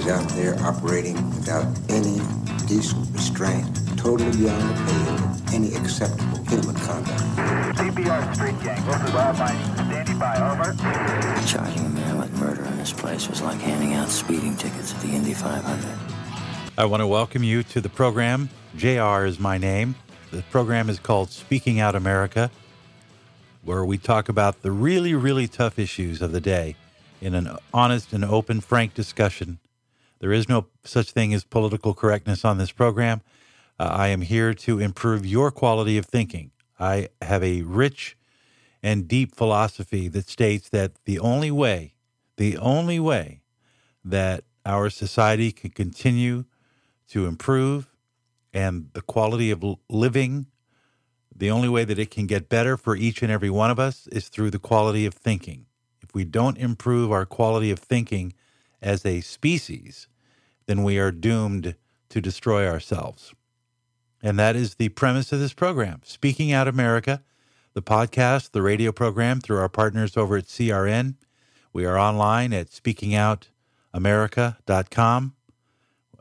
He's out there operating without any decent restraint, totally beyond the pale of any acceptable human conduct. CPR Street Gang, this is all findings. Standing by, over. Charging a man with murder in this place was like handing out speeding tickets at the Indy 500. I want to welcome you to the program. JR is my name. The program is called Speaking Out America, where we talk about the really, really tough issues of the day in an honest and open, frank discussion. There is no such thing as political correctness on this program. Uh, I am here to improve your quality of thinking. I have a rich and deep philosophy that states that the only way, the only way that our society can continue to improve and the quality of living, the only way that it can get better for each and every one of us is through the quality of thinking. If we don't improve our quality of thinking as a species, then we are doomed to destroy ourselves. And that is the premise of this program. Speaking Out America, the podcast, the radio program through our partners over at CRN. We are online at speakingoutamerica.com.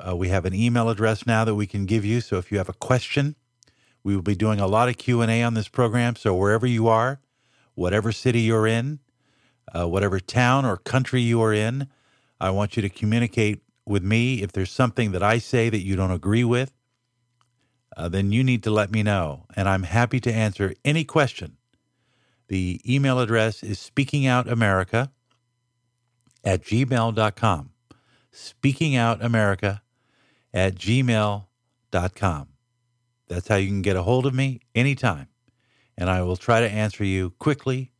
Uh, we have an email address now that we can give you. So if you have a question, we will be doing a lot of Q&A on this program. So wherever you are, whatever city you're in, uh, whatever town or country you are in, I want you to communicate with me. If there's something that I say that you don't agree with, uh, then you need to let me know. And I'm happy to answer any question. The email address is speakingoutamerica at gmail.com. Speakingoutamerica at gmail.com. That's how you can get a hold of me anytime. And I will try to answer you quickly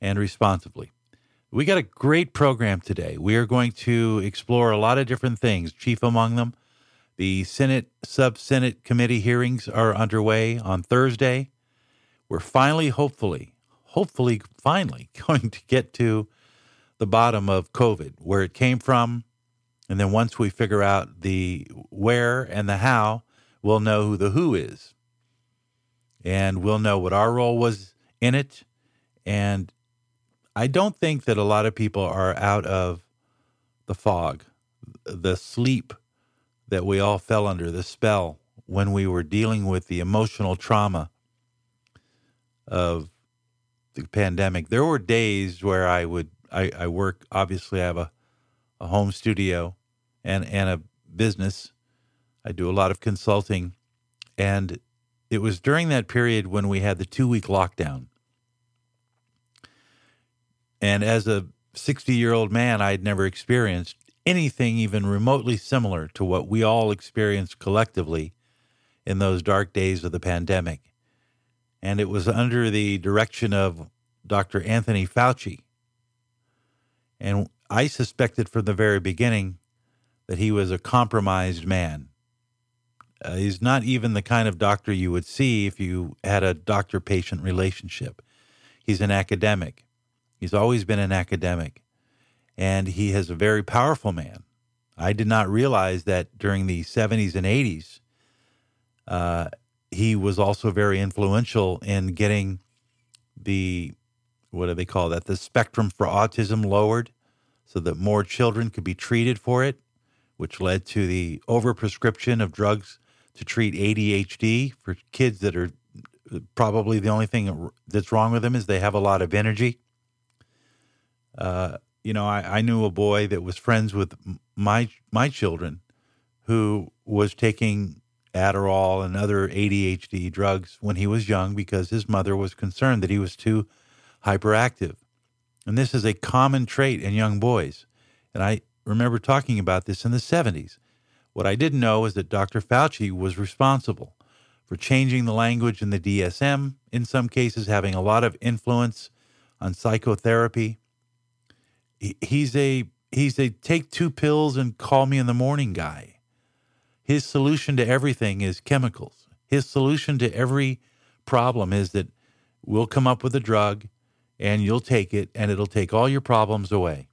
and responsibly. We got a great program today. We are going to explore a lot of different things, chief among them. The Senate Sub Senate Committee hearings are underway on Thursday. We're finally, hopefully, hopefully, finally going to get to the bottom of COVID, where it came from. And then once we figure out the where and the how, we'll know who the who is. And we'll know what our role was in it and I don't think that a lot of people are out of the fog, the sleep that we all fell under, the spell when we were dealing with the emotional trauma of the pandemic. There were days where I would, I, I work, obviously, I have a, a home studio and, and a business. I do a lot of consulting. And it was during that period when we had the two week lockdown and as a 60 year old man, I had never experienced anything even remotely similar to what we all experienced collectively in those dark days of the pandemic. And it was under the direction of Dr. Anthony Fauci. And I suspected from the very beginning that he was a compromised man. Uh, he's not even the kind of doctor you would see if you had a doctor patient relationship. He's an academic. He's always been an academic, and he is a very powerful man. I did not realize that during the 70s and 80s, uh, he was also very influential in getting the, what do they call that, the spectrum for autism lowered so that more children could be treated for it, which led to the overprescription of drugs to treat ADHD for kids that are probably the only thing that's wrong with them is they have a lot of energy. Uh, you know, I, I knew a boy that was friends with my my children, who was taking Adderall and other ADHD drugs when he was young because his mother was concerned that he was too hyperactive. And this is a common trait in young boys. And I remember talking about this in the 70s. What I didn't know is that Dr. Fauci was responsible for changing the language in the DSM, in some cases, having a lot of influence on psychotherapy he's a he's a take two pills and call me in the morning guy. His solution to everything is chemicals. His solution to every problem is that we'll come up with a drug and you'll take it and it'll take all your problems away.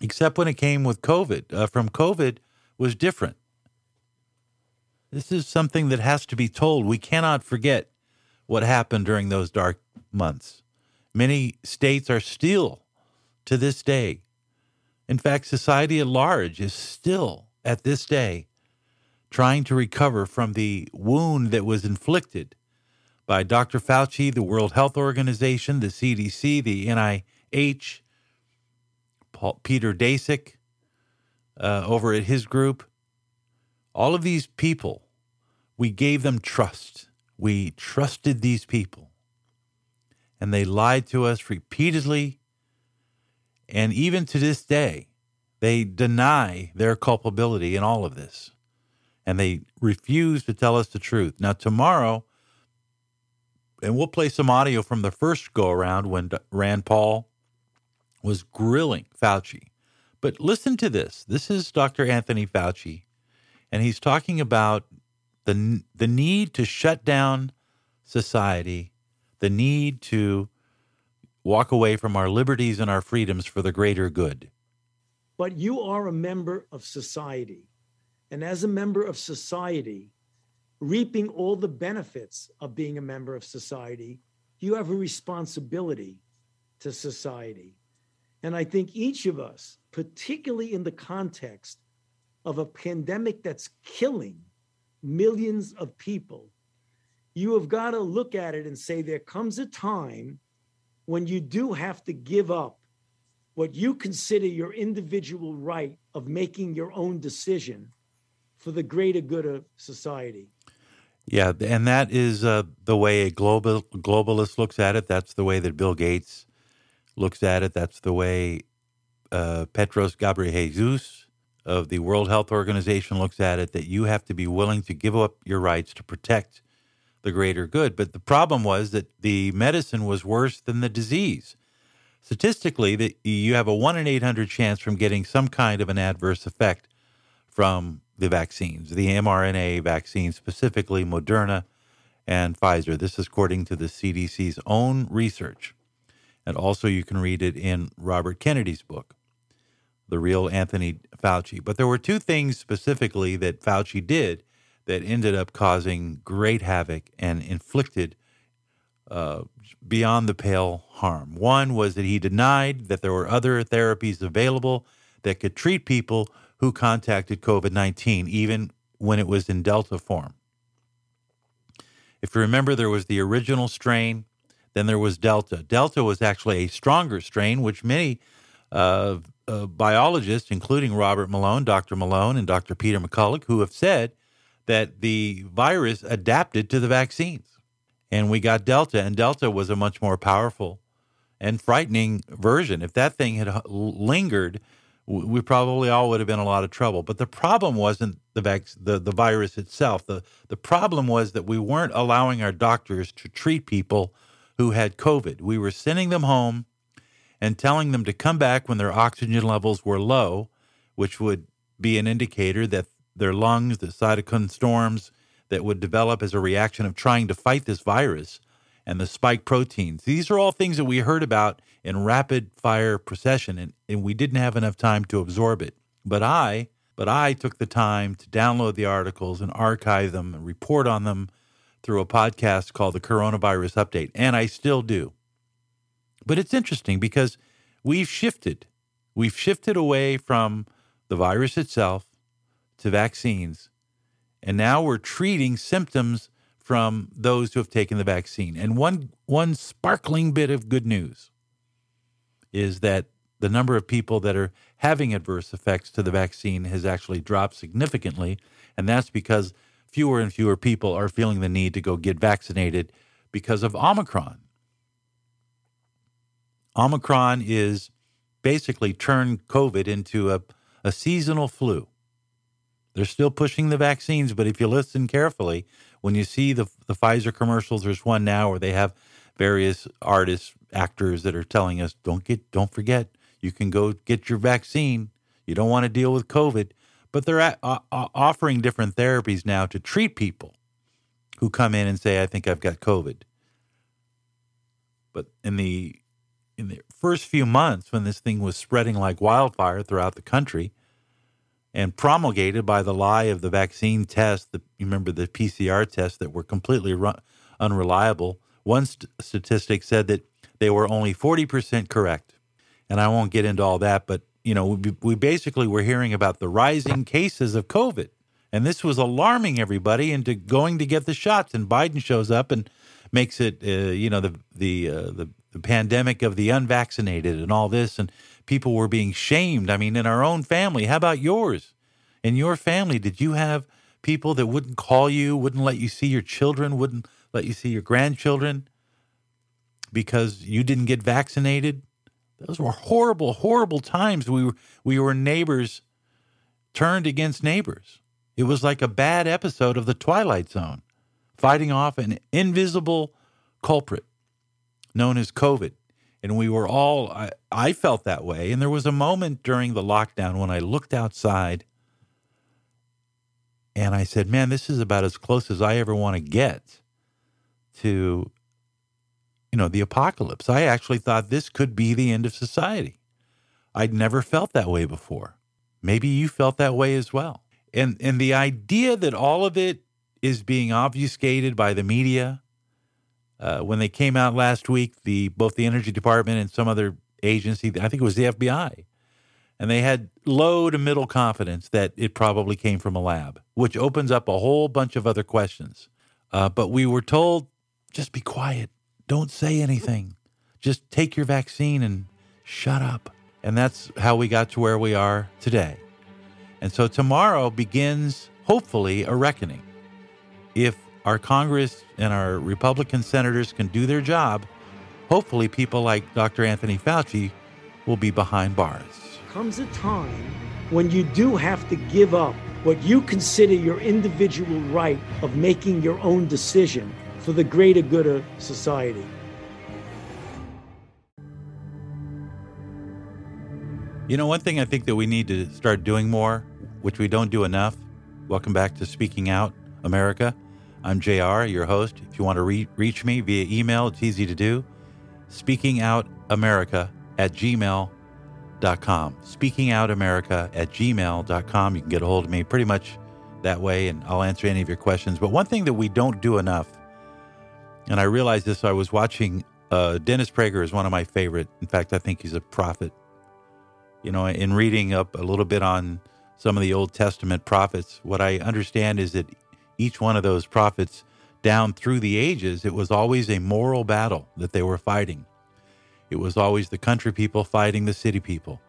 Except when it came with COVID. Uh, from COVID was different. This is something that has to be told. We cannot forget what happened during those dark months. Many states are still to this day In fact, society at large is still, at this day, trying to recover from the wound that was inflicted by Dr. Fauci, the World Health Organization, the CDC, the NIH, Paul, Peter Daszak uh, over at his group. All of these people, we gave them trust. We trusted these people. And they lied to us repeatedly. And even to this day, they deny their culpability in all of this. And they refuse to tell us the truth. Now, tomorrow, and we'll play some audio from the first go around when Rand Paul was grilling Fauci. But listen to this. This is Dr. Anthony Fauci, and he's talking about the, the need to shut down society, the need to walk away from our liberties and our freedoms for the greater good. But you are a member of society. And as a member of society, reaping all the benefits of being a member of society, you have a responsibility to society. And I think each of us, particularly in the context of a pandemic that's killing millions of people, you have got to look at it and say there comes a time when you do have to give up what you consider your individual right of making your own decision for the greater good of society. Yeah, and that is uh, the way a global globalist looks at it. That's the way that Bill Gates looks at it. That's the way uh, Tedros Ghebreyesus of the World Health Organization looks at it. That you have to be willing to give up your rights to protect the greater good. But the problem was that the medicine was worse than the disease. Statistically, that you have a one in eight hundred chance from getting some kind of an adverse effect from the vaccines, the mRNA vaccines, specifically Moderna and Pfizer. This is according to the CDC's own research. And also, you can read it in Robert Kennedy's book, The Real Anthony Fauci. But there were two things specifically that Fauci did that ended up causing great havoc and inflicted uh, beyond the pale harm. One was that he denied that there were other therapies available that could treat people who contacted COVID 19, even when it was in Delta form. If you remember, there was the original strain, then there was Delta. Delta was actually a stronger strain, which many uh, uh, biologists, including Robert Malone, Dr. Malone, and Dr. Peter McCullough, who have said that the virus adapted to the vaccines. And we got Delta, and Delta was a much more powerful and frightening version. If that thing had lingered we probably all would have been in a lot of trouble. But the problem wasn't the, vac- the the virus itself. The the problem was that we weren't allowing our doctors to treat people who had COVID. We were sending them home and telling them to come back when their oxygen levels were low, which would be an indicator that their lungs, the cytokine storms that would develop as a reaction of trying to fight this virus and the spike proteins. These are all things that we heard about in rapid fire procession, and, and we didn't have enough time to absorb it. But I, but I took the time to download the articles and archive them and report on them through a podcast called the Coronavirus Update, and I still do. But it's interesting because we've shifted. We've shifted away from the virus itself to vaccines, and now we're treating symptoms from those who have taken the vaccine. And one one sparkling bit of good news is that the number of people that are having adverse effects to the vaccine has actually dropped significantly. And that's because fewer and fewer people are feeling the need to go get vaccinated because of Omicron. Omicron is basically turned COVID into a, a seasonal flu. They're still pushing the vaccines, but if you listen carefully, when you see the, the Pfizer commercials, there's one now where they have various artists actors that are telling us don't get don't forget you can go get your vaccine. You don't want to deal with COVID, but they're at, uh, offering different therapies now to treat people who come in and say I think I've got COVID. But in the in the first few months when this thing was spreading like wildfire throughout the country and promulgated by the lie of the vaccine test, the, you remember the PCR tests that were completely unreliable. One st- statistic said that they were only 40% correct. And I won't get into all that, but you know, we, we basically were hearing about the rising cases of COVID. And this was alarming everybody into going to get the shots. And Biden shows up and makes it, uh, you know, the the, uh, the the pandemic of the unvaccinated and all this, and people were being shamed. I mean, in our own family. How about yours? In your family, did you have people that wouldn't call you, wouldn't let you see your children, wouldn't let you see your grandchildren because you didn't get vaccinated? Those were horrible, horrible times. We were we were neighbors turned against neighbors. It was like a bad episode of the Twilight Zone, fighting off an invisible culprit known as COVID. And we were all, I, I felt that way. And there was a moment during the lockdown when I looked outside and I said, man, this is about as close as I ever want to get to, you know, the apocalypse. I actually thought this could be the end of society. I'd never felt that way before. Maybe you felt that way as well. And, and the idea that all of it is being obfuscated by the media, uh, when they came out last week, the both the Energy Department and some other agency, I think it was the FBI, and they had low to middle confidence that it probably came from a lab, which opens up a whole bunch of other questions. Uh, but we were told just be quiet, don't say anything, just take your vaccine and shut up. And that's how we got to where we are today. And so tomorrow begins, hopefully, a reckoning. If our Congress and our Republican senators can do their job, hopefully people like Dr. Anthony Fauci will be behind bars. Comes a time when you do have to give up what you consider your individual right of making your own decision for the greater good of society. You know, one thing I think that we need to start doing more, which we don't do enough. Welcome back to Speaking Out America. I'm JR, your host. If you want to re- reach me via email, it's easy to do. SpeakingOutAmerica at gmail.com. SpeakingOutAmerica at gmail.com. You can get a hold of me pretty much that way, and I'll answer any of your questions. But one thing that we don't do enough, and I realized this, I was watching uh, Dennis Prager is one of my favorite. In fact, I think he's a prophet. You know, in reading up a little bit on some of the Old Testament prophets, what I understand is that each one of those prophets down through the ages, it was always a moral battle that they were fighting. It was always the country people fighting the city people.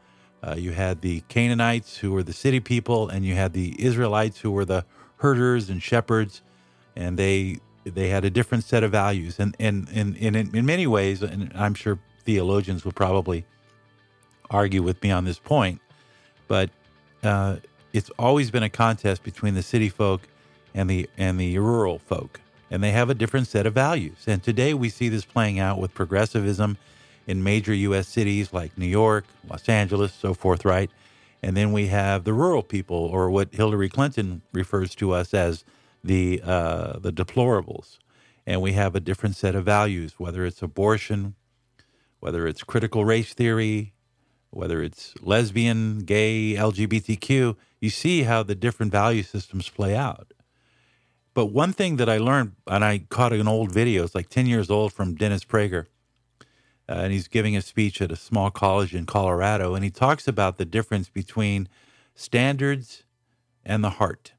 Uh, you had the Canaanites who were the city people, and you had the Israelites who were the herders and shepherds, and they they had a different set of values. And and, and, and in, in many ways, and I'm sure theologians will probably argue with me on this point, but uh, it's always been a contest between the city folk and the and the rural folk, and they have a different set of values. And today we see this playing out with progressivism in major U.S. cities like New York, Los Angeles, so forth, right? And then we have the rural people, or what Hillary Clinton refers to us as the uh, the deplorables, and we have a different set of values, whether it's abortion, whether it's critical race theory, whether it's lesbian, gay, LGBTQ. You see how the different value systems play out. But one thing that I learned, and I caught an old video, it's like 10 years old from Dennis Prager, uh, and he's giving a speech at a small college in Colorado, and he talks about the difference between standards and the heart.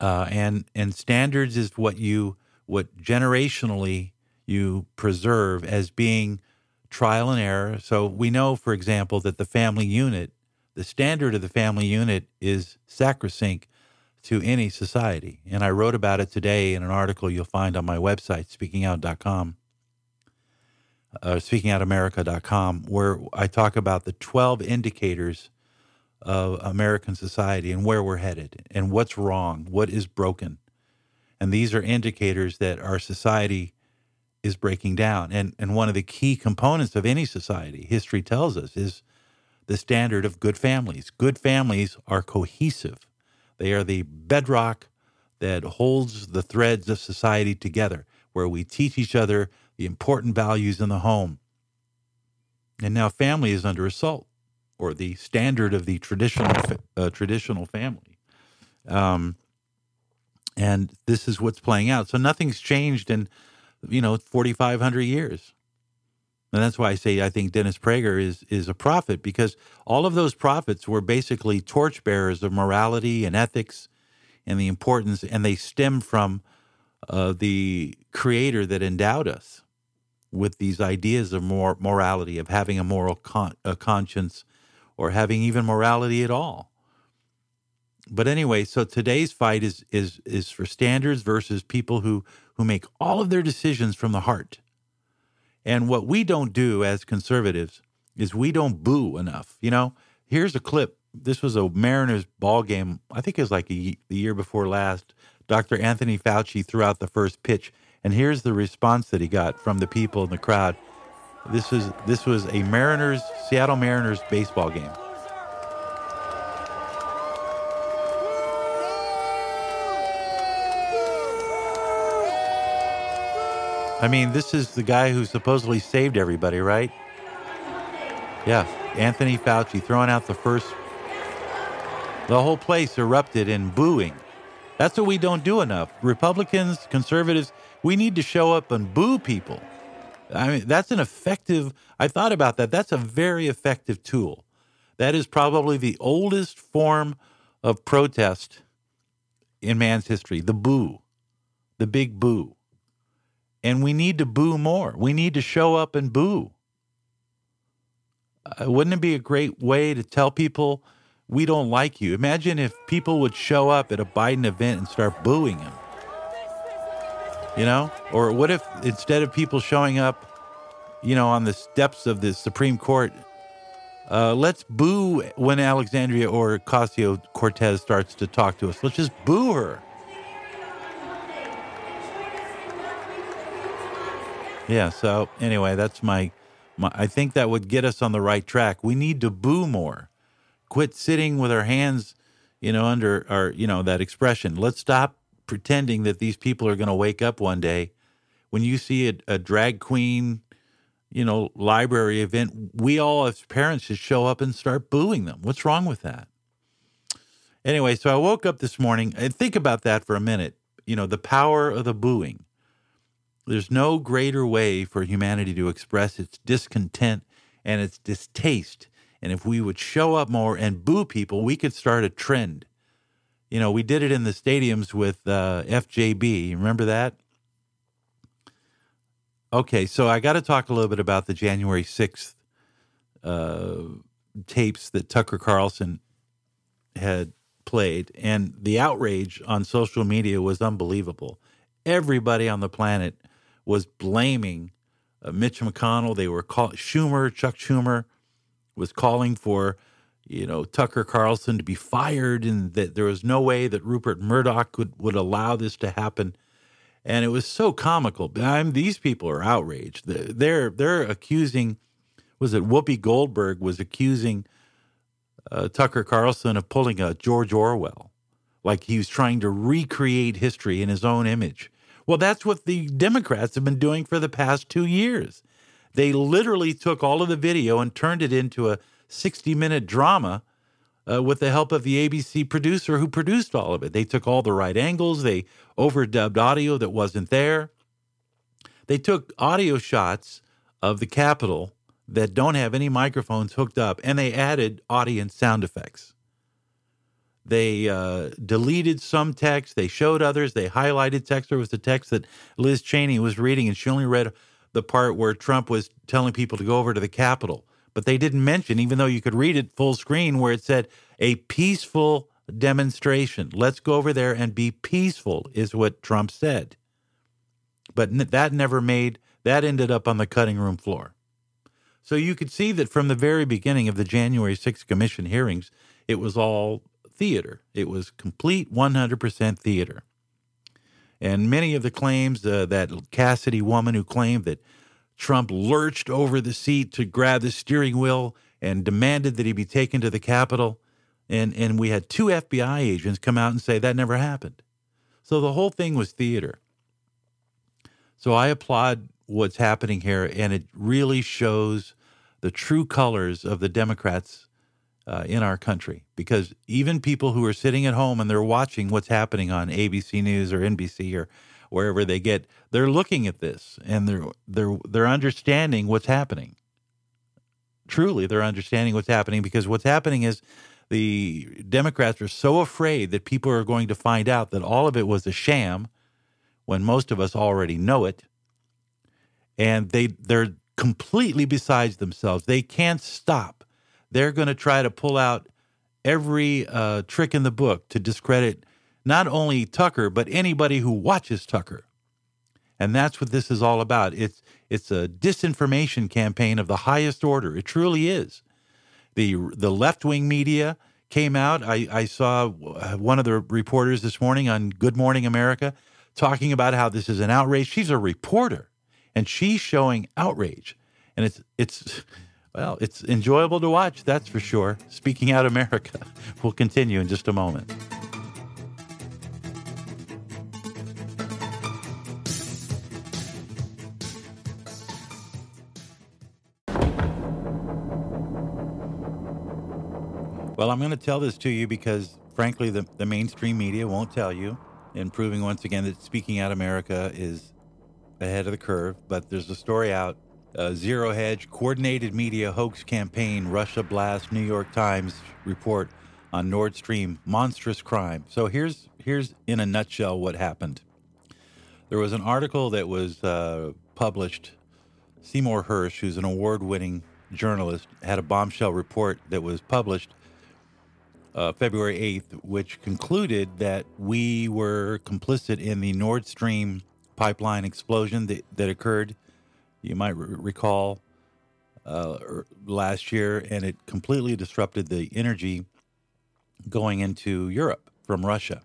Uh, and and standards is what you what generationally you preserve as being trial and error. So we know, for example, that the family unit, the standard of the family unit is sacrosanct to any society. And I wrote about it today in an article you'll find on my website, speakingout.com, uh, speakingoutamerica.com, where I talk about the 12 indicators of American society and where we're headed and what's wrong, what is broken. And these are indicators that our society is breaking down. And, and one of the key components of any society, history tells us, is the standard of good families. Good families are cohesive they are the bedrock that holds the threads of society together, where we teach each other the important values in the home. And now family is under assault, or the standard of the traditional uh, traditional family. Um, and this is what's playing out. So nothing's changed in, you know, 4,500 years. And that's why I say I think Dennis Prager is is a prophet because all of those prophets were basically torchbearers of morality and ethics and the importance, and they stem from uh, the Creator that endowed us with these ideas of more morality, of having a moral con- a conscience, or having even morality at all. But anyway, so today's fight is is is for standards versus people who who make all of their decisions from the heart. And what we don't do as conservatives is we don't boo enough. You know, here's a clip. This was a Mariners ball game. I think it was like the year before last. Dr. Anthony Fauci threw out the first pitch, and here's the response that he got from the people in the crowd. This was this was a Mariners Seattle Mariners baseball game. I mean, this is the guy who supposedly saved everybody, right? Yeah, Anthony Fauci throwing out the first. The whole place erupted in booing. That's what we don't do enough. Republicans, conservatives, we need to show up and boo people. I mean, that's an effective, I thought about that. That's a very effective tool. That is probably the oldest form of protest in man's history the boo, the big boo. And we need to boo more. We need to show up and boo. Uh, wouldn't it be a great way to tell people we don't like you? Imagine if people would show up at a Biden event and start booing him. You know? Or what if instead of people showing up, you know, on the steps of the Supreme Court, uh, let's boo when Alexandria or Ocasio Cortez starts to talk to us. Let's just boo her. Yeah. So anyway, that's my, my. I think that would get us on the right track. We need to boo more. Quit sitting with our hands, you know, under our, you know, that expression. Let's stop pretending that these people are going to wake up one day. When you see a, a drag queen, you know, library event, we all as parents should show up and start booing them. What's wrong with that? Anyway, so I woke up this morning and think about that for a minute. You know, the power of the booing. There's no greater way for humanity to express its discontent and its distaste. And if we would show up more and boo people, we could start a trend. You know, we did it in the stadiums with uh, FJB. Remember that? Okay, so I got to talk a little bit about the January 6th uh, tapes that Tucker Carlson had played. And the outrage on social media was unbelievable. Everybody on the planet was blaming uh, Mitch McConnell. They were call- Schumer, Chuck Schumer, was calling for, you know, Tucker Carlson to be fired, and that there was no way that Rupert Murdoch would would allow this to happen. And it was so comical. I'm, these people are outraged. They're they're accusing. Was it Whoopi Goldberg was accusing uh, Tucker Carlson of pulling a George Orwell, like he was trying to recreate history in his own image. Well, that's what the Democrats have been doing for the past two years. They literally took all of the video and turned it into a 60 minute drama uh, with the help of the ABC producer who produced all of it. They took all the right angles, they overdubbed audio that wasn't there. They took audio shots of the Capitol that don't have any microphones hooked up, and they added audience sound effects. They uh, deleted some text. They showed others. They highlighted text. There was the text that Liz Cheney was reading, and she only read the part where Trump was telling people to go over to the Capitol. But they didn't mention, even though you could read it full screen, where it said a peaceful demonstration. Let's go over there and be peaceful, is what Trump said. But that never made, that ended up on the cutting room floor. So you could see that from the very beginning of the January 6th Commission hearings, it was all theater. It was complete 100% theater. And many of the claims, uh, that Cassidy woman who claimed that Trump lurched over the seat to grab the steering wheel and demanded that he be taken to the Capitol. And, and we had two FBI agents come out and say that never happened. So the whole thing was theater. So I applaud what's happening here, and it really shows the true colors of the Democrats uh, in our country because even people who are sitting at home and they're watching what's happening on ABC News or NBC or wherever they get, they're looking at this and they're they're they're understanding what's happening. Truly, they're understanding what's happening because what's happening is the Democrats are so afraid that people are going to find out that all of it was a sham when most of us already know it. And they they're completely besides themselves. They can't stop. They're going to try to pull out every uh, trick in the book to discredit not only Tucker but anybody who watches Tucker. And that's what this is all about. It's it's a disinformation campaign of the highest order. It truly is. The the left wing media came out. I, I saw one of the reporters this morning on Good Morning America talking about how this is an outrage. She's a reporter and she's showing outrage. And it's it's well, it's enjoyable to watch, that's for sure. Speaking out America. We'll continue in just a moment. Well, I'm going to tell this to you because, frankly, the, the mainstream media won't tell you, and proving once again that Speaking Out America is ahead of the curve. But there's a story out uh, Zero Hedge Coordinated Media Hoax Campaign, Russia Blast, New York Times report on Nord Stream monstrous crime. So here's here's in a nutshell what happened. There was an article that was uh, published. Seymour Hersh, who's an award-winning journalist, had a bombshell report that was published uh, February 8th, which concluded that we were complicit in the Nord Stream pipeline explosion that, that occurred, you might re- recall, uh, er, last year, and it completely disrupted the energy going into Europe from Russia.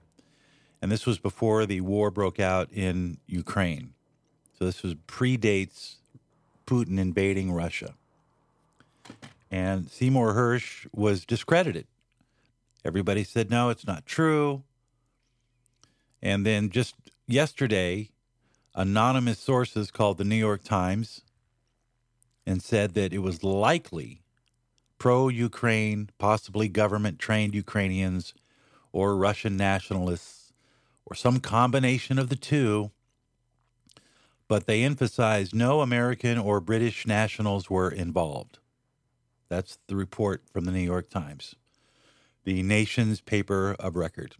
And this was before the war broke out in Ukraine. So this was predates Putin invading Russia. And Seymour Hersh was discredited Everybody said, no, it's not true. And then just yesterday, anonymous sources called the New York Times and said that it was likely pro Ukraine, possibly government trained Ukrainians or Russian nationalists or some combination of the two. But they emphasized no American or British nationals were involved. That's the report from the New York Times the nation's paper of record.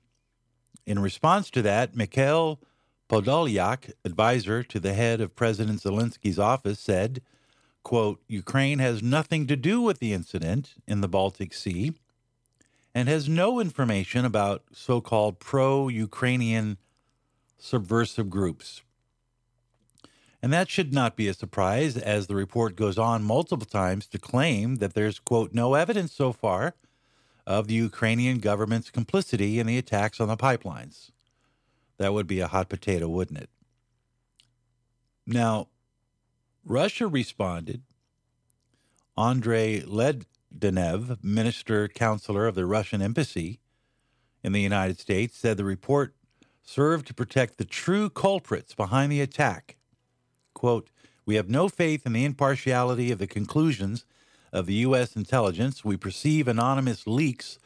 In response to that, Mikhail Podolyak, advisor to the head of President Zelensky's office, said, quote, Ukraine has nothing to do with the incident in the Baltic Sea and has no information about so called pro Ukrainian subversive groups. And that should not be a surprise, as the report goes on multiple times to claim that there's, quote, no evidence so far of the Ukrainian government's complicity in the attacks on the pipelines. That would be a hot potato, wouldn't it? Now, Russia responded. Andrei Ledenev, minister counselor of the Russian embassy in the United States, said the report served to protect the true culprits behind the attack. Quote, We have no faith in the impartiality of the conclusions of the U.S. intelligence, we perceive anonymous leaks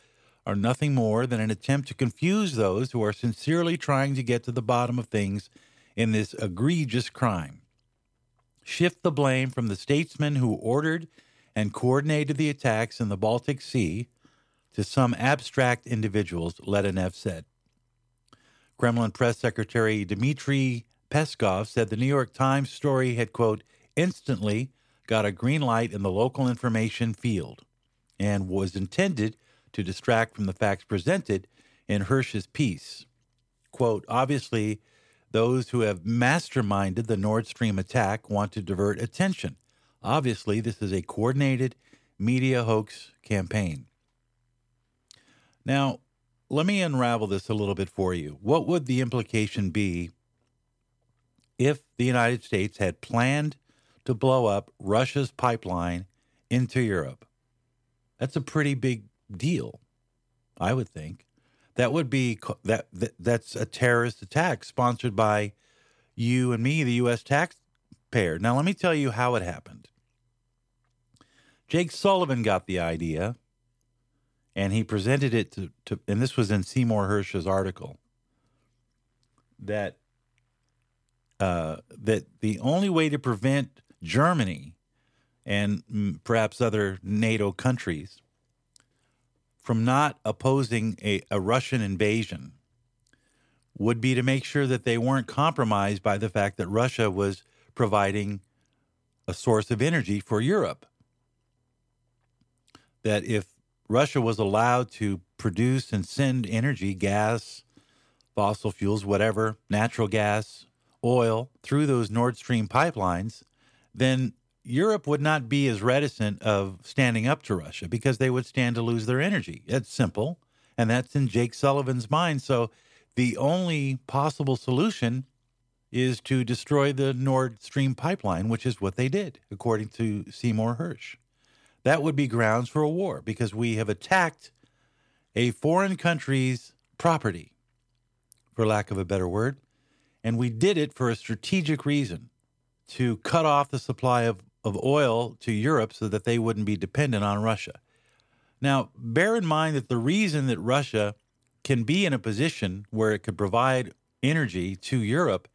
are nothing more than an attempt to confuse those who are sincerely trying to get to the bottom of things in this egregious crime. Shift the blame from the statesmen who ordered and coordinated the attacks in the Baltic Sea to some abstract individuals, Ledenev said. Kremlin press secretary Dmitry Peskov said the New York Times story had, quote, instantly got a green light in the local information field and was intended to distract from the facts presented in Hersh's piece. Quote, obviously, those who have masterminded the Nord Stream attack want to divert attention. Obviously, this is a coordinated media hoax campaign. Now, let me unravel this a little bit for you. What would the implication be if the United States had planned to blow up Russia's pipeline into Europe. That's a pretty big deal, I would think. That would be that, that that's a terrorist attack sponsored by you and me, the U.S. taxpayer. Now, let me tell you how it happened. Jake Sullivan got the idea, and he presented it to, to and this was in Seymour Hersh's article that uh, that the only way to prevent Germany and mm, perhaps other NATO countries from not opposing a, a Russian invasion would be to make sure that they weren't compromised by the fact that Russia was providing a source of energy for Europe. That if Russia was allowed to produce and send energy, gas, fossil fuels, whatever, natural gas, oil through those Nord Stream pipelines, then Europe would not be as reticent of standing up to Russia because they would stand to lose their energy. It's simple, and that's in Jake Sullivan's mind. So the only possible solution is to destroy the Nord Stream pipeline, which is what they did, according to Seymour Hersh. That would be grounds for a war because we have attacked a foreign country's property, for lack of a better word, and we did it for a strategic reason to cut off the supply of, of oil to Europe so that they wouldn't be dependent on Russia. Now, bear in mind that the reason that Russia can be in a position where it could provide energy to Europe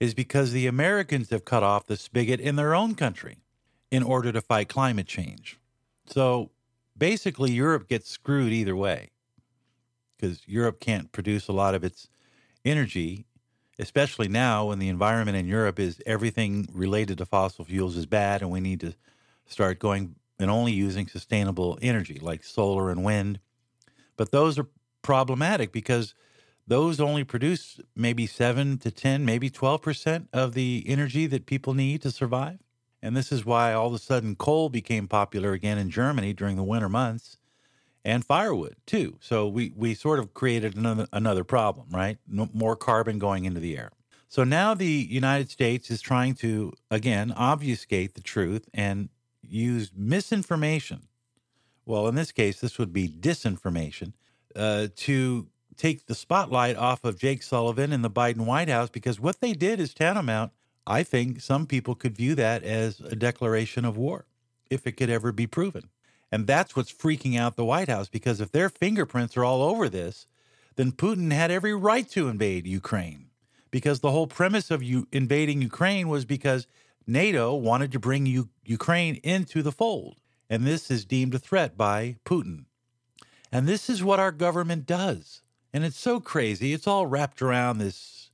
is because the Americans have cut off the spigot in their own country in order to fight climate change. So basically, Europe gets screwed either way because Europe can't produce a lot of its energy, especially now when the environment in Europe is everything related to fossil fuels is bad and we need to start going and only using sustainable energy like solar and wind. But those are problematic because those only produce maybe 7 to 10, maybe 12% of the energy that people need to survive. And this is why all of a sudden coal became popular again in Germany during the winter months and firewood too. So we, we sort of created another, another problem, right? No, more carbon going into the air. So now the United States is trying to, again, obfuscate the truth and use misinformation. Well, in this case, this would be disinformation uh, to take the spotlight off of Jake Sullivan and the Biden White House because what they did is tantamount. I think some people could view that as a declaration of war if it could ever be proven. And that's what's freaking out the White House because if their fingerprints are all over this, then Putin had every right to invade Ukraine. Because the whole premise of you invading Ukraine was because NATO wanted to bring U- Ukraine into the fold. And this is deemed a threat by Putin. And this is what our government does. And it's so crazy. It's all wrapped around this,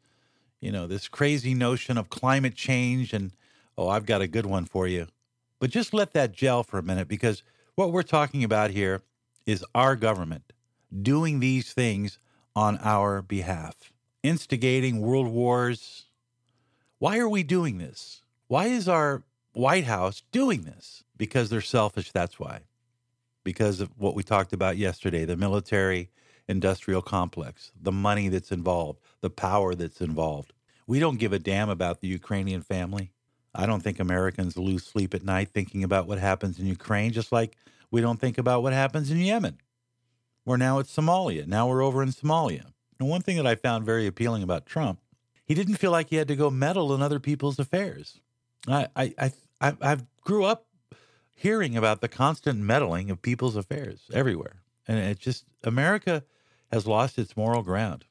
you know, this crazy notion of climate change. And oh, I've got a good one for you. But just let that gel for a minute because what we're talking about here is our government doing these things on our behalf, instigating world wars. Why are we doing this? Why is our White House doing this? Because they're selfish, that's why because of what we talked about yesterday the military industrial complex, the money that's involved, the power that's involved. We don't give a damn about the Ukrainian family. I don't think Americans lose sleep at night thinking about what happens in Ukraine, just like we don't think about what happens in Yemen. We're now at Somalia. Now we're over in Somalia. And one thing that I found very appealing about Trump, he didn't feel like he had to go meddle in other people's affairs. I, I, I, I've grew up hearing about the constant meddling of people's affairs everywhere. And it's just, America has lost its moral ground.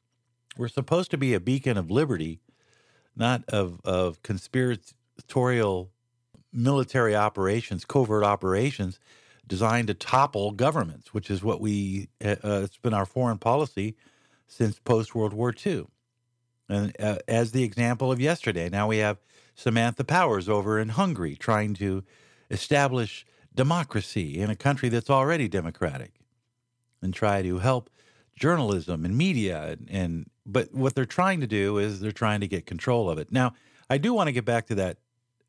We're supposed to be a beacon of liberty, not of, of conspiratorial military operations, covert operations designed to topple governments, which is what we, uh, uh it's been our foreign policy since post World War II. And uh, as the example of yesterday, now we have Samantha Powers over in Hungary trying to establish democracy in a country that's already democratic and try to help journalism and media and, and but what they're trying to do is they're trying to get control of it. Now, I do want to get back to that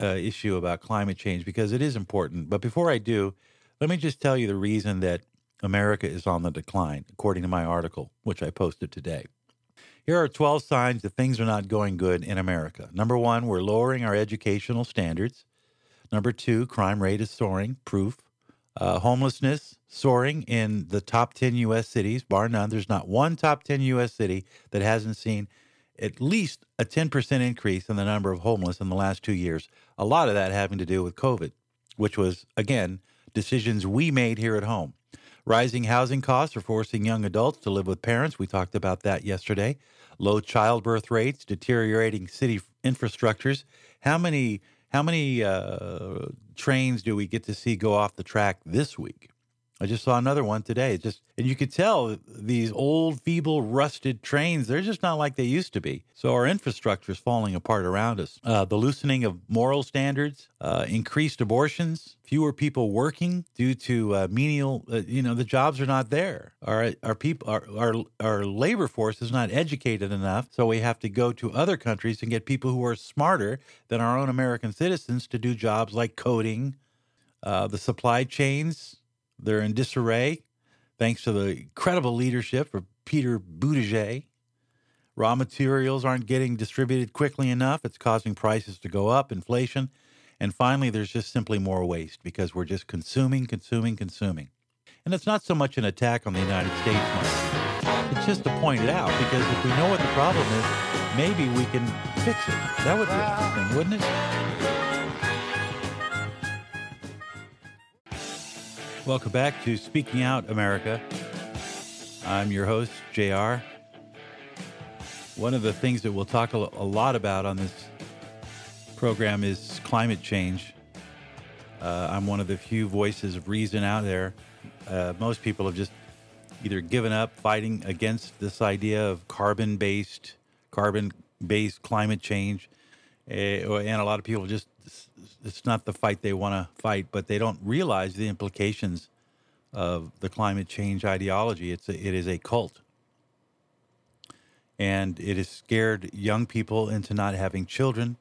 uh, issue about climate change because it is important. But before I do, let me just tell you the reason that America is on the decline, according to my article, which I posted today. Here are 12 signs that things are not going good in America. Number one, we're lowering our educational standards. Number two, crime rate is soaring, proof. Uh, homelessness soaring in the top 10 U.S. cities, bar none. There's not one top 10 U.S. city that hasn't seen at least a 10% increase in the number of homeless in the last two years. A lot of that having to do with COVID, which was, again, decisions we made here at home. Rising housing costs are forcing young adults to live with parents. We talked about that yesterday. Low childbirth rates, deteriorating city infrastructures. How many how many uh, trains do we get to see go off the track this week? I just saw another one today. Just and you could tell these old, feeble, rusted trains, they're just not like they used to be. So our infrastructure is falling apart around us. Uh, the loosening of moral standards, uh, increased abortions, fewer people working due to uh, menial, uh, you know, the jobs are not there. Our, our people, our, our, our labor force is not educated enough. So we have to go to other countries and get people who are smarter than our own American citizens to do jobs like coding, uh, the supply chains they're in disarray thanks to the incredible leadership of Peter Buttigieg. Raw materials aren't getting distributed quickly enough. It's causing prices to go up, inflation. And finally, there's just simply more waste because we're just consuming, consuming, consuming. And it's not so much an attack on the United States, Mike. It's just to point it out because if we know what the problem is, maybe we can fix it. That would be interesting, wouldn't it? Welcome back to Speaking Out America. I'm your host, JR. One of the things that we'll talk a lot about on this program is climate change. Uh, I'm one of the few voices of reason out there. Uh, most people have just either given up fighting against this idea of carbon based, carbon based climate change, uh, and a lot of people just it's not the fight they want to fight, but they don't realize the implications of the climate change ideology. It's a, it is a cult, and it has scared young people into not having children.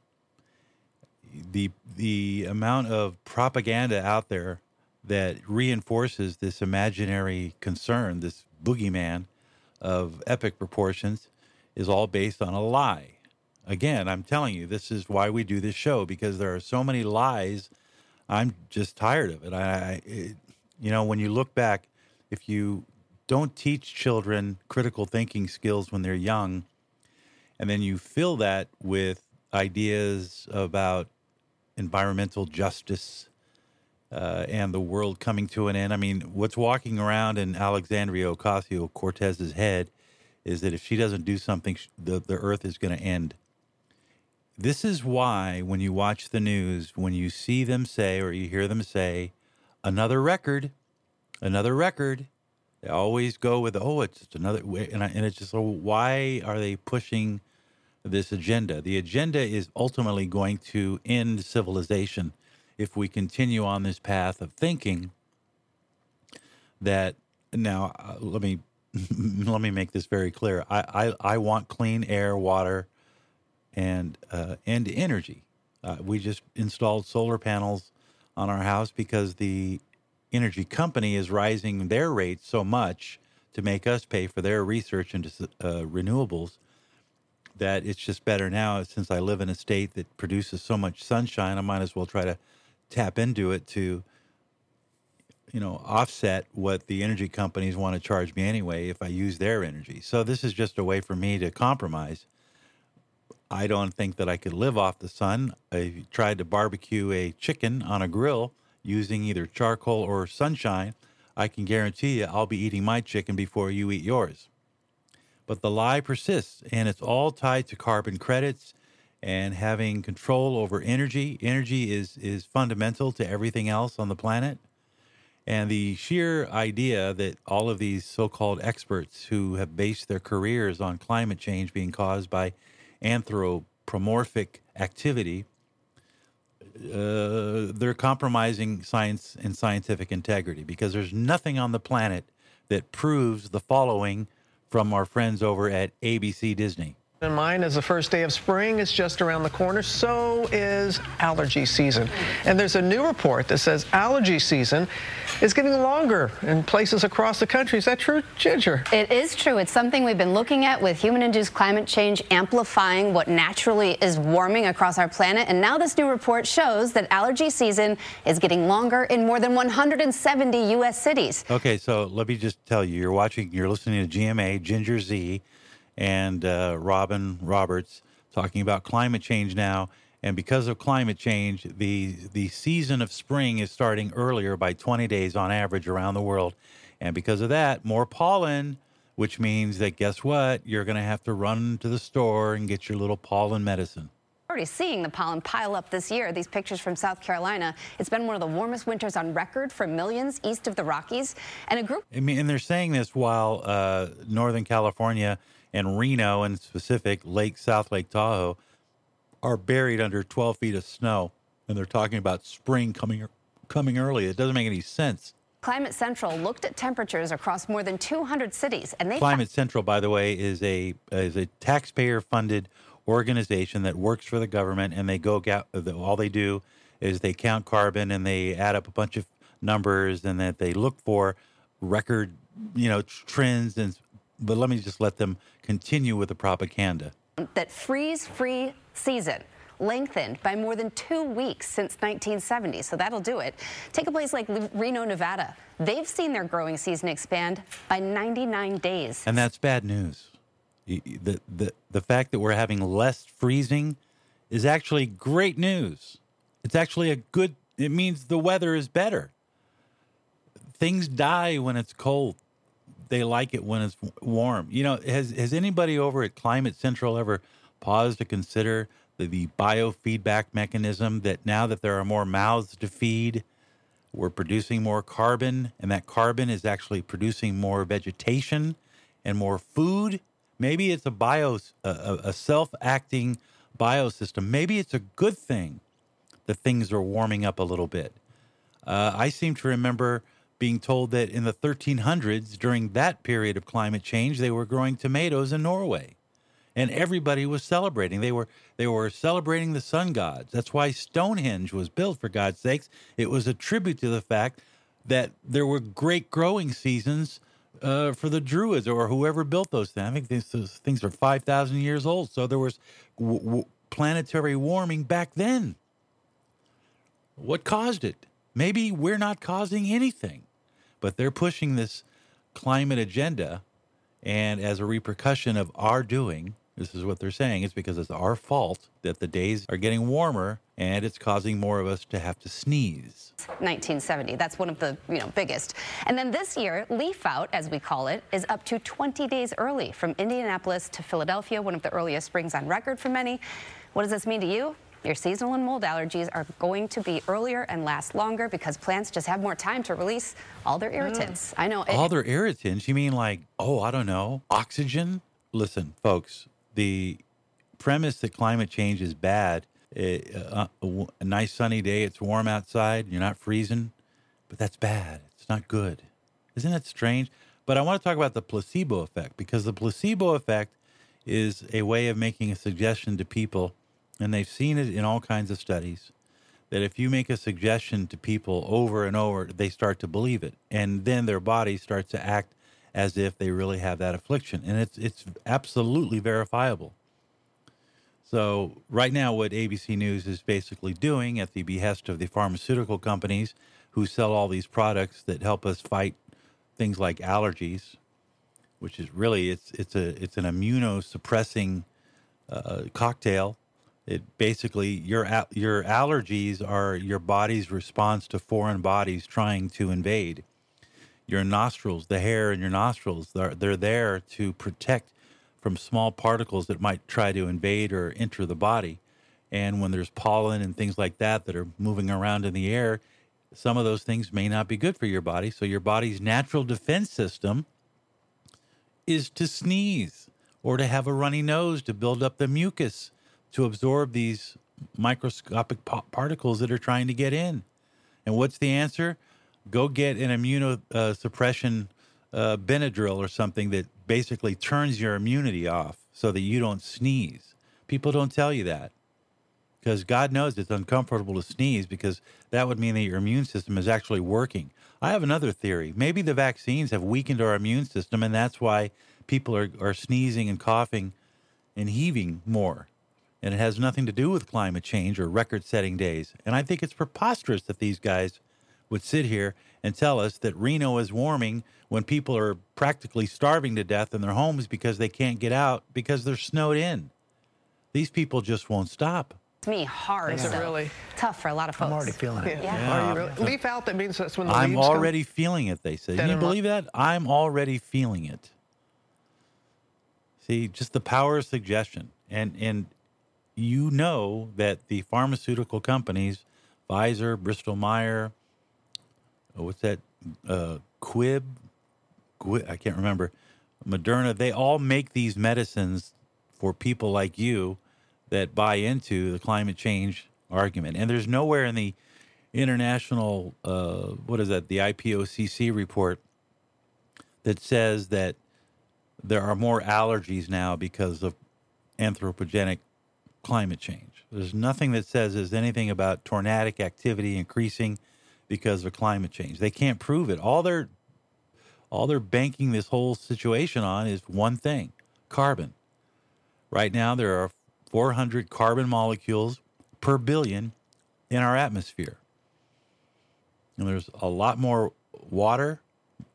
the The amount of propaganda out there that reinforces this imaginary concern, this boogeyman of epic proportions, is all based on a lie again, I'm telling you, this is why we do this show because there are so many lies. I'm just tired of it. I, it, you know, when you look back, if you don't teach children critical thinking skills when they're young, and then you fill that with ideas about environmental justice uh, and the world coming to an end. I mean, what's walking around in Alexandria Ocasio Cortez's head is that if she doesn't do something, the, the earth is going to end. This is why, when you watch the news, when you see them say or you hear them say, another record, another record, they always go with, oh, it's just another, and, I, and it's just, so why are they pushing this agenda? The agenda is ultimately going to end civilization if we continue on this path of thinking that now uh, let me let me make this very clear I, I, I want clean air water and uh, and energy. Uh, we just installed solar panels on our house because the energy company is rising their rates so much to make us pay for their research into uh, renewables that it's just better now since I live in a state that produces so much sunshine I might as well try to tap into it to you know offset what the energy companies want to charge me anyway if I use their energy so this is just a way for me to compromise I don't think that I could live off the sun. I tried to barbecue a chicken on a grill using either charcoal or sunshine. I can guarantee you I'll be eating my chicken before you eat yours. But the lie persists, and it's all tied to carbon credits and having control over energy. Energy is, is fundamental to everything else on the planet. And the sheer idea that all of these so called experts who have based their careers on climate change being caused by anthropomorphic activity, uh, they're compromising science and scientific integrity because there's nothing on the planet that proves the following from our friends over at ABC Disney in mind as the first day of spring is just around the corner. So is allergy season. And there's a new report that says allergy season is getting longer in places across the country. Is that true, Ginger? It is true. It's something we've been looking at with human-induced climate change amplifying what naturally is warming across our planet. And now this new report shows that allergy season is getting longer in more than 170 U.S. cities. Okay, so let me just tell you, you're watching, you're listening to GMA, Ginger Zee, and uh, Robin Roberts talking about climate change now. And because of climate change, the the season of spring is starting earlier by 20 days on average around the world. And because of that, more pollen, which means that guess what? You're going to have to run to the store and get your little pollen medicine. already seeing the pollen pile up this year. These pictures from South Carolina. It's been one of the warmest winters on record for millions east of the Rockies. And a group. I mean, and they're saying this while uh, Northern California and Reno, and specific Lake South Lake Tahoe, are buried under 12 feet of snow, and they're talking about spring coming coming early. It doesn't make any sense. Climate Central looked at temperatures across more than 200 cities, and they Climate Central, by the way, is a is a taxpayer funded organization that works for the government, and they go all they do is they count carbon and they add up a bunch of numbers, and that they look for record, you know, trends. And but let me just let them continue with the propaganda. That freeze-free season lengthened by more than two weeks since 1970. So that'll do it. Take a place like Reno, Nevada. They've seen their growing season expand by 99 days. And that's bad news. The, the, the fact that we're having less freezing is actually great news. It's actually a good, it means the weather is better. Things die when it's cold. They like it when it's warm. You know, has, has anybody over at Climate Central ever paused to consider the, the biofeedback mechanism that now that there are more mouths to feed, we're producing more carbon, and that carbon is actually producing more vegetation and more food. Maybe it's a bio, a, a self-acting biosystem. Maybe it's a good thing that things are warming up a little bit. Uh, I seem to remember being told that in the 1300s, during that period of climate change, they were growing tomatoes in Norway, and everybody was celebrating. They were they were celebrating the sun gods. That's why Stonehenge was built. For God's sakes, it was a tribute to the fact that there were great growing seasons uh, for the Druids or whoever built those things. I think these, things are five thousand years old. So there was w- w- planetary warming back then. What caused it? Maybe we're not causing anything, but they're pushing this climate agenda. And as a repercussion of our doing, this is what they're saying, it's because it's our fault that the days are getting warmer and it's causing more of us to have to sneeze. 1970. That's one of the you know biggest. And then this year, leaf out, as we call it, is up to 20 days early from Indianapolis to Philadelphia, one of the earliest springs on record for many. What does this mean to you? Your seasonal and mold allergies are going to be earlier and last longer because plants just have more time to release all their irritants. I know. it- All their irritants, you mean like, oh, I don't know, oxygen? Listen, folks, the premise that climate change is bad, it, uh, a, w- a nice sunny day, it's warm outside, you're not freezing, but that's bad. It's not good. Isn't that strange? But I want to talk about the placebo effect because the placebo effect is a way of making a suggestion to people, and they've seen it in all kinds of studies that if you make a suggestion to people over and over, they start to believe it, and then their body starts to act as if they really have that affliction, and it's it's absolutely verifiable. So right now, what ABC News is basically doing, at the behest of the pharmaceutical companies who sell all these products that help us fight things like allergies, which is really it's it's a it's an immunosuppressing uh, cocktail. It basically your your allergies are your body's response to foreign bodies trying to invade. Your nostrils, the hair in your nostrils, they're, they're there to protect from small particles that might try to invade or enter the body. And when there's pollen and things like that that are moving around in the air, some of those things may not be good for your body. So your body's natural defense system is to sneeze or to have a runny nose to build up the mucus to absorb these microscopic pa- particles that are trying to get in. And what's the answer? Go get an immunosuppression uh, Benadryl or something that basically turns your immunity off so that you don't sneeze. People don't tell you that because God knows it's uncomfortable to sneeze because that would mean that your immune system is actually working. I have another theory. Maybe the vaccines have weakened our immune system, and that's why people are, are sneezing and coughing and heaving more. And it has nothing to do with climate change or record setting days. And I think it's preposterous that these guys would sit here and tell us that Reno is warming when people are practically starving to death in their homes because they can't get out because they're snowed in. These people just won't stop. It's me hard. Is it though. really? Tough for a lot of folks. I'm already feeling it. Yeah. Are you really? Leaf out, that means that's when the I'm leaves come? already feeling it, they say. Dead Can you believe that? I'm already feeling it. See, just the power of suggestion. And and you know that the pharmaceutical companies, Pfizer, Bristol Myers, uh, what's that, uh, Quib, Quib, I can't remember, Moderna, they all make these medicines for people like you that buy into the climate change argument. And there's nowhere in the international, uh, what is that, the IPOCC report that says that there are more allergies now because of anthropogenic climate change. There's nothing that says there's anything about tornadic activity increasing because of climate change. They can't prove it. All they're all they're banking this whole situation on is one thing, carbon. Right now there are 400 carbon molecules per billion in our atmosphere. And there's a lot more water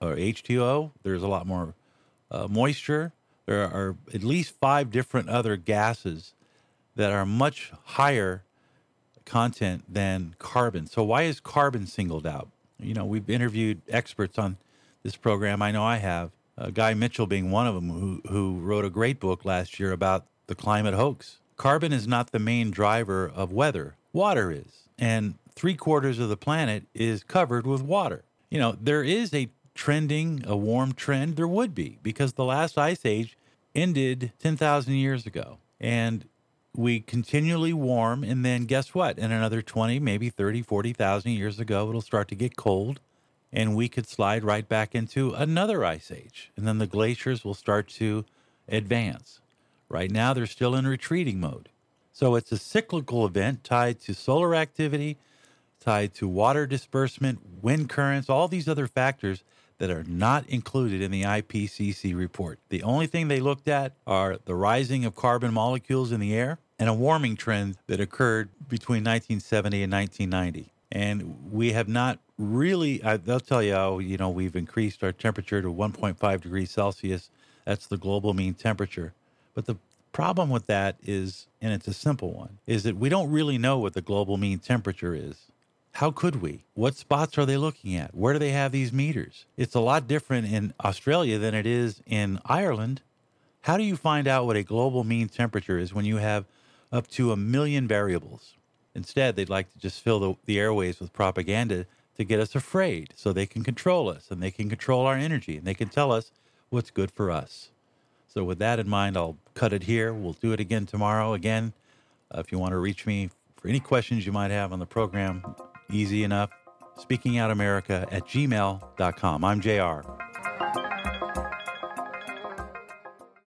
or H2O, there's a lot more uh, moisture. There are at least five different other gases that are much higher content than carbon. So why is carbon singled out? You know, we've interviewed experts on this program. I know I have. Uh, Guy Mitchell being one of them, who who wrote a great book last year about the climate hoax. Carbon is not the main driver of weather. Water is, and three quarters of the planet is covered with water. You know, there is a trending, a warm trend. There would be because the last ice age ended ten thousand years ago, and we continually warm and then guess what? In another 20 maybe 30 40,000 years ago it'll start to get cold and we could slide right back into another ice age and then the glaciers will start to advance. Right now they're still in retreating mode. So it's a cyclical event tied to solar activity tied to water disbursement wind currents all these other factors that are not included in the IPCC report. The only thing they looked at are the rising of carbon molecules in the air and a warming trend that occurred between 1970 and 1990. And we have not really, I, they'll tell you, oh, you know, we've increased our temperature to 1.5 degrees Celsius. That's the global mean temperature. But the problem with that is, and it's a simple one, is that we don't really know what the global mean temperature is. How could we? What spots are they looking at? Where do they have these meters? It's a lot different in Australia than it is in Ireland. How do you find out what a global mean temperature is when you have up to a million variables? Instead, they'd like to just fill the, the airways with propaganda to get us afraid so they can control us and they can control our energy and they can tell us what's good for us. So, with that in mind, I'll cut it here. We'll do it again tomorrow. Again, uh, if you want to reach me for any questions you might have on the program, easy enough. Speaking Out America at gmail.com. I'm JR.